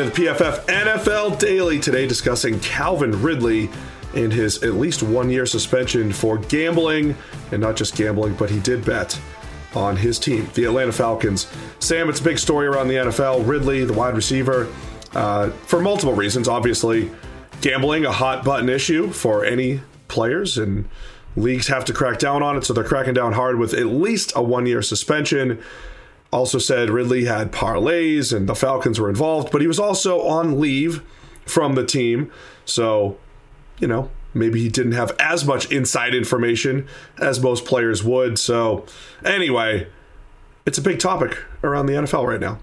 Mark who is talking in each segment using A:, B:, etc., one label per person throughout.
A: into the PFF NFL Daily today, discussing Calvin Ridley and his at least one year suspension for gambling, and not just gambling, but he did bet on his team, the Atlanta Falcons. Sam, it's a big story around the NFL. Ridley, the wide receiver, uh, for multiple reasons. Obviously, gambling, a hot button issue for any players, and leagues have to crack down on it, so they're cracking down hard with at least a one year suspension. Also said Ridley had parlays and the Falcons were involved, but he was also on leave from the team. So, you know, maybe he didn't have as much inside information as most players would. So, anyway, it's a big topic around the NFL right now.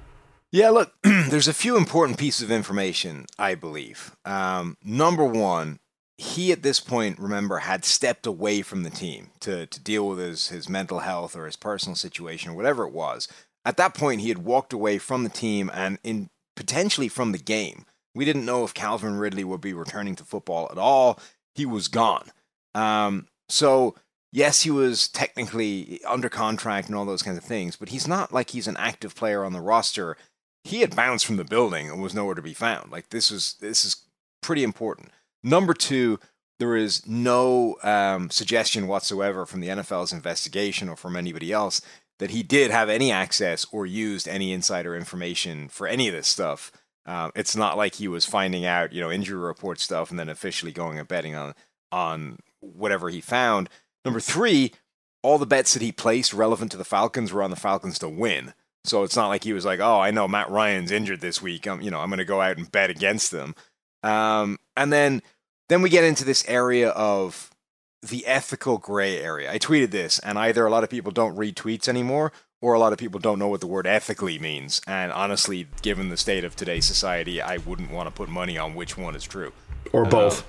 B: Yeah, look, there's a few important pieces of information, I believe. Um, number one, he at this point, remember, had stepped away from the team to, to deal with his, his mental health or his personal situation or whatever it was. At that point, he had walked away from the team and in potentially from the game. We didn't know if Calvin Ridley would be returning to football at all. He was gone. Um, so yes, he was technically under contract and all those kinds of things, but he's not like he's an active player on the roster. He had bounced from the building and was nowhere to be found. Like this was this is pretty important. Number two, there is no um, suggestion whatsoever from the NFL's investigation or from anybody else that he did have any access or used any insider information for any of this stuff. Um, it's not like he was finding out, you know, injury report stuff and then officially going and betting on on whatever he found. Number three, all the bets that he placed relevant to the Falcons were on the Falcons to win. So it's not like he was like, oh, I know Matt Ryan's injured this week. I'm, you know, I'm going to go out and bet against them. Um, and then then we get into this area of the ethical gray area. I tweeted this, and either a lot of people don't read tweets anymore, or a lot of people don't know what the word ethically means. And honestly, given the state of today's society, I wouldn't want to put money on which one is true.
A: Or uh, both.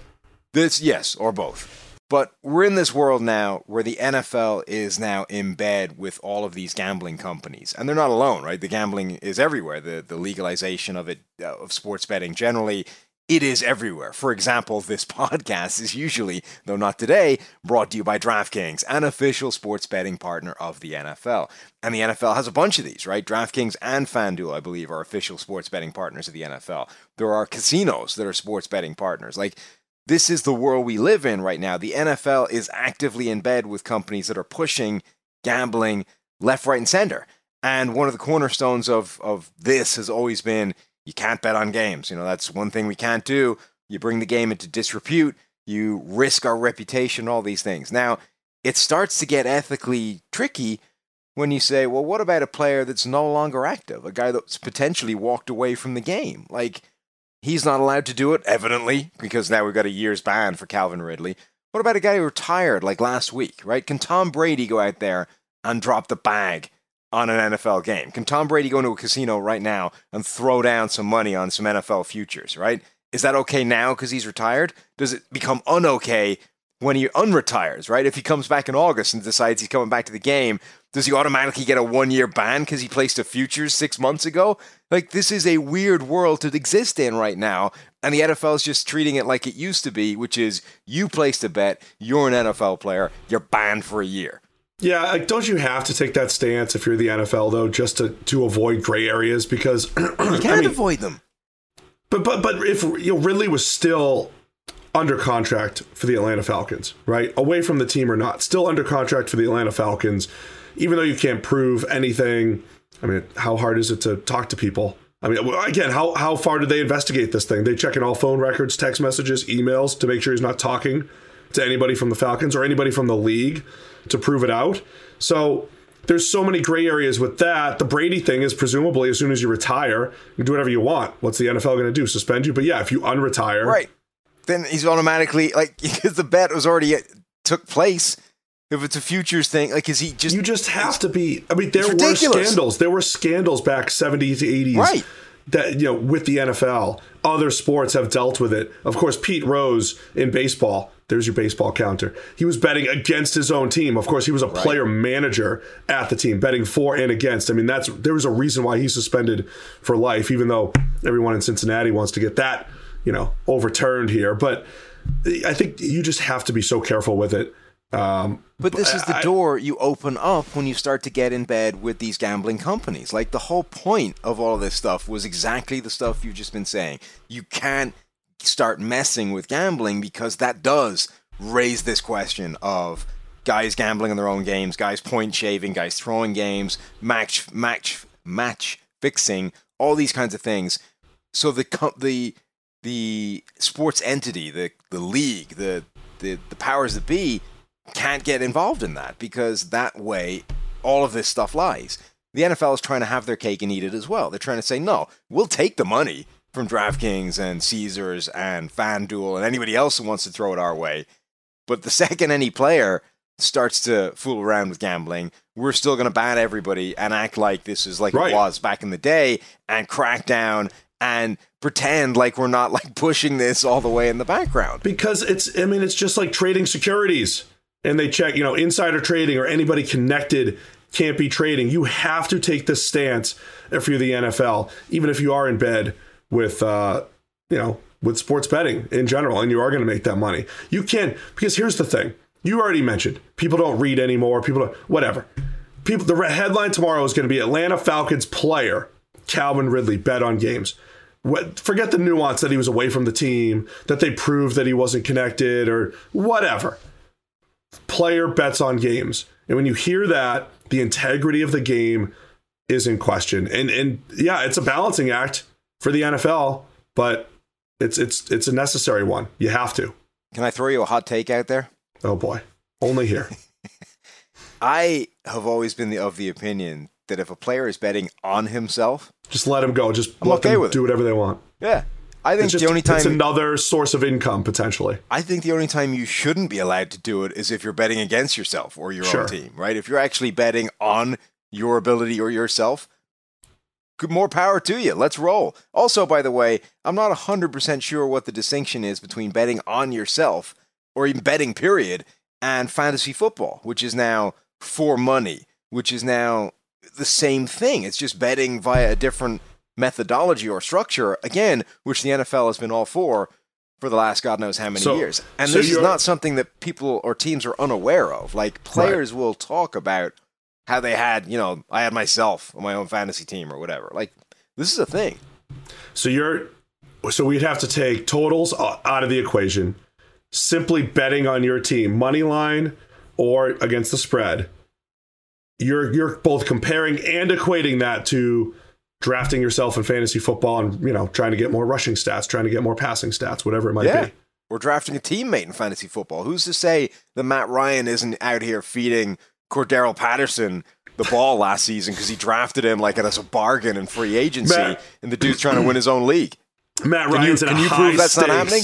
B: this, yes, or both. But we're in this world now where the NFL is now in bed with all of these gambling companies, and they're not alone, right? The gambling is everywhere. The the legalization of it uh, of sports betting generally it is everywhere. For example, this podcast is usually, though not today, brought to you by DraftKings, an official sports betting partner of the NFL. And the NFL has a bunch of these, right? DraftKings and FanDuel, I believe, are official sports betting partners of the NFL. There are casinos that are sports betting partners. Like, this is the world we live in right now. The NFL is actively in bed with companies that are pushing gambling left, right, and center. And one of the cornerstones of, of this has always been you can't bet on games. You know, that's one thing we can't do. You bring the game into disrepute, you risk our reputation, all these things. Now, it starts to get ethically tricky when you say, well, what about a player that's no longer active, a guy that's potentially walked away from the game? Like, he's not allowed to do it, evidently, because now we've got a year's ban for Calvin Ridley. What about a guy who retired like last week, right? Can Tom Brady go out there and drop the bag on an NFL game? Can Tom Brady go into a casino right now and throw down some money on some NFL futures, right? Is that okay now because he's retired? Does it become unokay when he unretires, right? If he comes back in August and decides he's coming back to the game, does he automatically get a one year ban because he placed a futures six months ago? Like, this is a weird world to exist in right now. And the NFL is just treating it like it used to be, which is you placed a bet, you're an NFL player, you're banned for a year.
A: Yeah, like, don't you have to take that stance if you're the NFL though, just to to avoid gray areas because
B: you can't I mean, avoid them.
A: But but but if you know Ridley was still under contract for the Atlanta Falcons, right? Away from the team or not, still under contract for the Atlanta Falcons, even though you can't prove anything. I mean, how hard is it to talk to people? I mean, again, how how far did they investigate this thing? They checking all phone records, text messages, emails to make sure he's not talking to anybody from the Falcons or anybody from the league to prove it out. So there's so many gray areas with that. The Brady thing is presumably as soon as you retire, you can do whatever you want. What's the NFL going to do? Suspend you? But yeah, if you unretire,
B: right, then he's automatically like because the bet was already uh, took place. If it's a futures thing, like is he just?
A: You just have to be. I mean, there were scandals. There were scandals back 70s to 80s,
B: right?
A: That you know, with the NFL, other sports have dealt with it. Of course, Pete Rose in baseball there's your baseball counter. He was betting against his own team. Of course, he was a right. player manager at the team, betting for and against. I mean, that's there was a reason why he's suspended for life, even though everyone in Cincinnati wants to get that, you know, overturned here. But I think you just have to be so careful with it. Um,
B: but this is the I, door you open up when you start to get in bed with these gambling companies. Like the whole point of all of this stuff was exactly the stuff you've just been saying. You can't start messing with gambling because that does raise this question of guys gambling on their own games, guys point shaving, guys throwing games, match match match fixing, all these kinds of things. So the the the sports entity, the the league, the the, the powers that be can't get involved in that because that way all of this stuff lies. The NFL is trying to have their cake and eat it as well. They're trying to say, no, we'll take the money from DraftKings and Caesars and FanDuel and anybody else who wants to throw it our way. But the second any player starts to fool around with gambling, we're still going to ban everybody and act like this is like right. it was back in the day and crack down and pretend like we're not like pushing this all the way in the background.
A: Because it's, I mean, it's just like trading securities and they check, you know, insider trading or anybody connected can't be trading. You have to take this stance if you're the NFL, even if you are in bed with, uh, you know, with sports betting in general and you are going to make that money. You can't because here's the thing you already mentioned people don't read anymore. People don't, whatever. People, the headline tomorrow is going to be Atlanta Falcons player Calvin Ridley bet on games. What, forget the nuance that he was away from the team, that they proved that he wasn't connected or whatever. Player bets on games. And when you hear that, the integrity of the game is in question. And and yeah, it's a balancing act for the NFL, but it's it's it's a necessary one. You have to.
B: Can I throw you a hot take out there?
A: Oh boy, only here.
B: I have always been the, of the opinion that if a player is betting on himself,
A: just let him go. Just I'm let okay them with do whatever they want.
B: Yeah. I think
A: just,
B: the only time
A: it's another source of income potentially.
B: I think the only time you shouldn't be allowed to do it is if you're betting against yourself or your sure. own team, right? If you're actually betting on your ability or yourself, more power to you. Let's roll. Also, by the way, I'm not 100% sure what the distinction is between betting on yourself or even betting period and fantasy football, which is now for money, which is now the same thing. It's just betting via a different methodology or structure, again, which the NFL has been all for for the last God knows how many so, years. And so this is not something that people or teams are unaware of. Like players right. will talk about how they had, you know, I had myself on my own fantasy team or whatever. Like this is a thing.
A: So you're so we'd have to take totals out of the equation simply betting on your team, money line or against the spread, you're you're both comparing and equating that to drafting yourself in fantasy football and you know trying to get more rushing stats, trying to get more passing stats, whatever it might yeah. be.
B: Or drafting a teammate in fantasy football. Who's to say that Matt Ryan isn't out here feeding Cordarrelle Patterson the ball last season because he drafted him like as a bargain in free agency, Matt, and the dude's trying to win his own league.
A: Matt Ryan's can you, in can you prove that's stakes. not happening?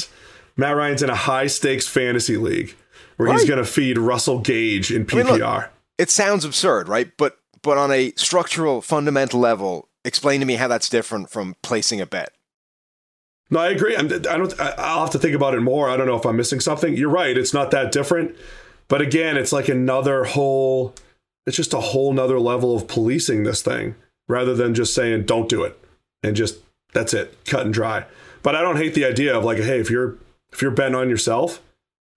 A: Matt Ryan's in a high stakes fantasy league where right. he's going to feed Russell Gage in PPR. I mean, look,
B: it sounds absurd, right? But but on a structural, fundamental level, explain to me how that's different from placing a bet.
A: No, I agree. I'm, I don't. I'll have to think about it more. I don't know if I'm missing something. You're right. It's not that different, but again, it's like another whole. It's just a whole nother level of policing this thing rather than just saying don't do it and just that's it, cut and dry. But I don't hate the idea of like, hey, if you're if you're bent on yourself,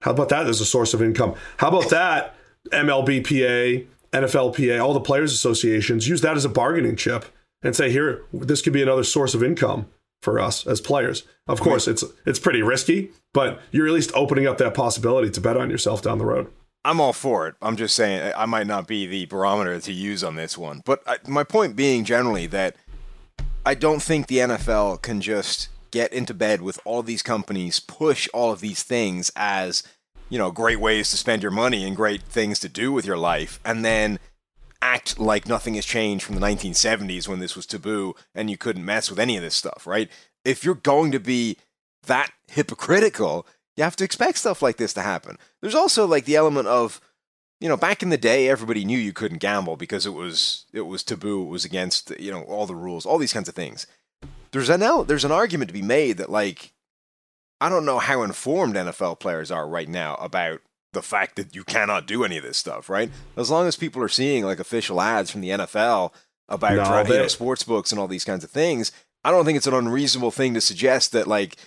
A: how about that as a source of income? How about that MLBPA, NFLPA, all the players associations use that as a bargaining chip and say here this could be another source of income for us as players. Of course, it's it's pretty risky, but you're at least opening up that possibility to bet on yourself down the road.
B: I'm all for it. I'm just saying I might not be the barometer to use on this one, but I, my point being generally that I don't think the NFL can just get into bed with all these companies, push all of these things as, you know, great ways to spend your money and great things to do with your life, and then act like nothing has changed from the 1970s when this was taboo and you couldn't mess with any of this stuff, right? If you're going to be that hypocritical, you have to expect stuff like this to happen. There's also like the element of, you know, back in the day, everybody knew you couldn't gamble because it was it was taboo. It was against you know all the rules, all these kinds of things there's an there's an argument to be made that like I don't know how informed NFL players are right now about the fact that you cannot do any of this stuff, right? As long as people are seeing like official ads from the NFL about no, trying, you know, sports books and all these kinds of things, I don't think it's an unreasonable thing to suggest that like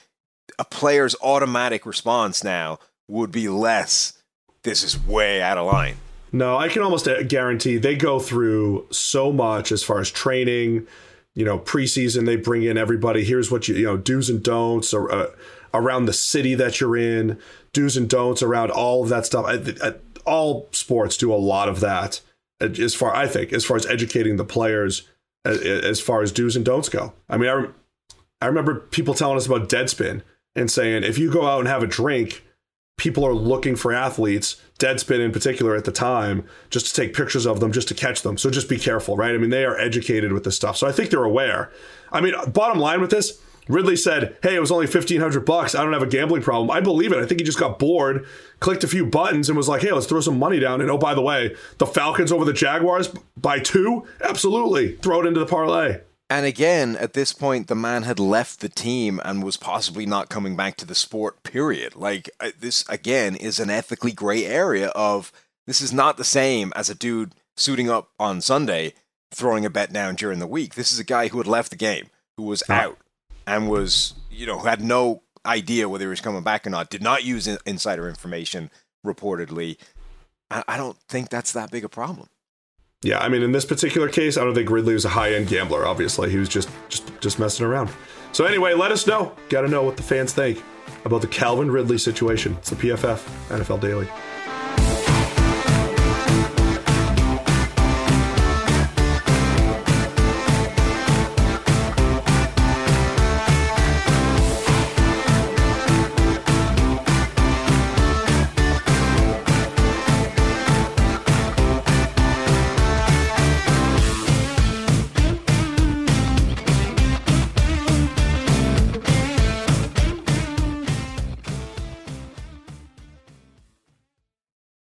B: a player's automatic response now would be less this is way out of line.
A: No, I can almost guarantee they go through so much as far as training. You know, preseason they bring in everybody. Here's what you you know do's and don'ts or, uh, around the city that you're in. Do's and don'ts around all of that stuff. I, I, all sports do a lot of that. Uh, as far I think, as far as educating the players, as, as far as do's and don'ts go. I mean, I, I remember people telling us about Deadspin and saying if you go out and have a drink people are looking for athletes, Deadspin in particular at the time, just to take pictures of them, just to catch them. So just be careful, right? I mean, they are educated with this stuff. So I think they're aware. I mean, bottom line with this, Ridley said, "Hey, it was only fifteen hundred bucks. I don't have a gambling problem." I believe it. I think he just got bored, clicked a few buttons, and was like, "Hey, let's throw some money down." And oh, by the way, the Falcons over the Jaguars by two, absolutely, throw it into the parlay.
B: And again, at this point, the man had left the team and was possibly not coming back to the sport, period. Like, uh, this, again, is an ethically gray area of this is not the same as a dude suiting up on Sunday, throwing a bet down during the week. This is a guy who had left the game, who was out and was, you know, had no idea whether he was coming back or not, did not use insider information, reportedly. I don't think that's that big a problem.
A: Yeah, I mean, in this particular case, I don't think Ridley was a high-end gambler. Obviously, he was just just just messing around. So anyway, let us know. Got to know what the fans think about the Calvin Ridley situation. It's the PFF NFL Daily.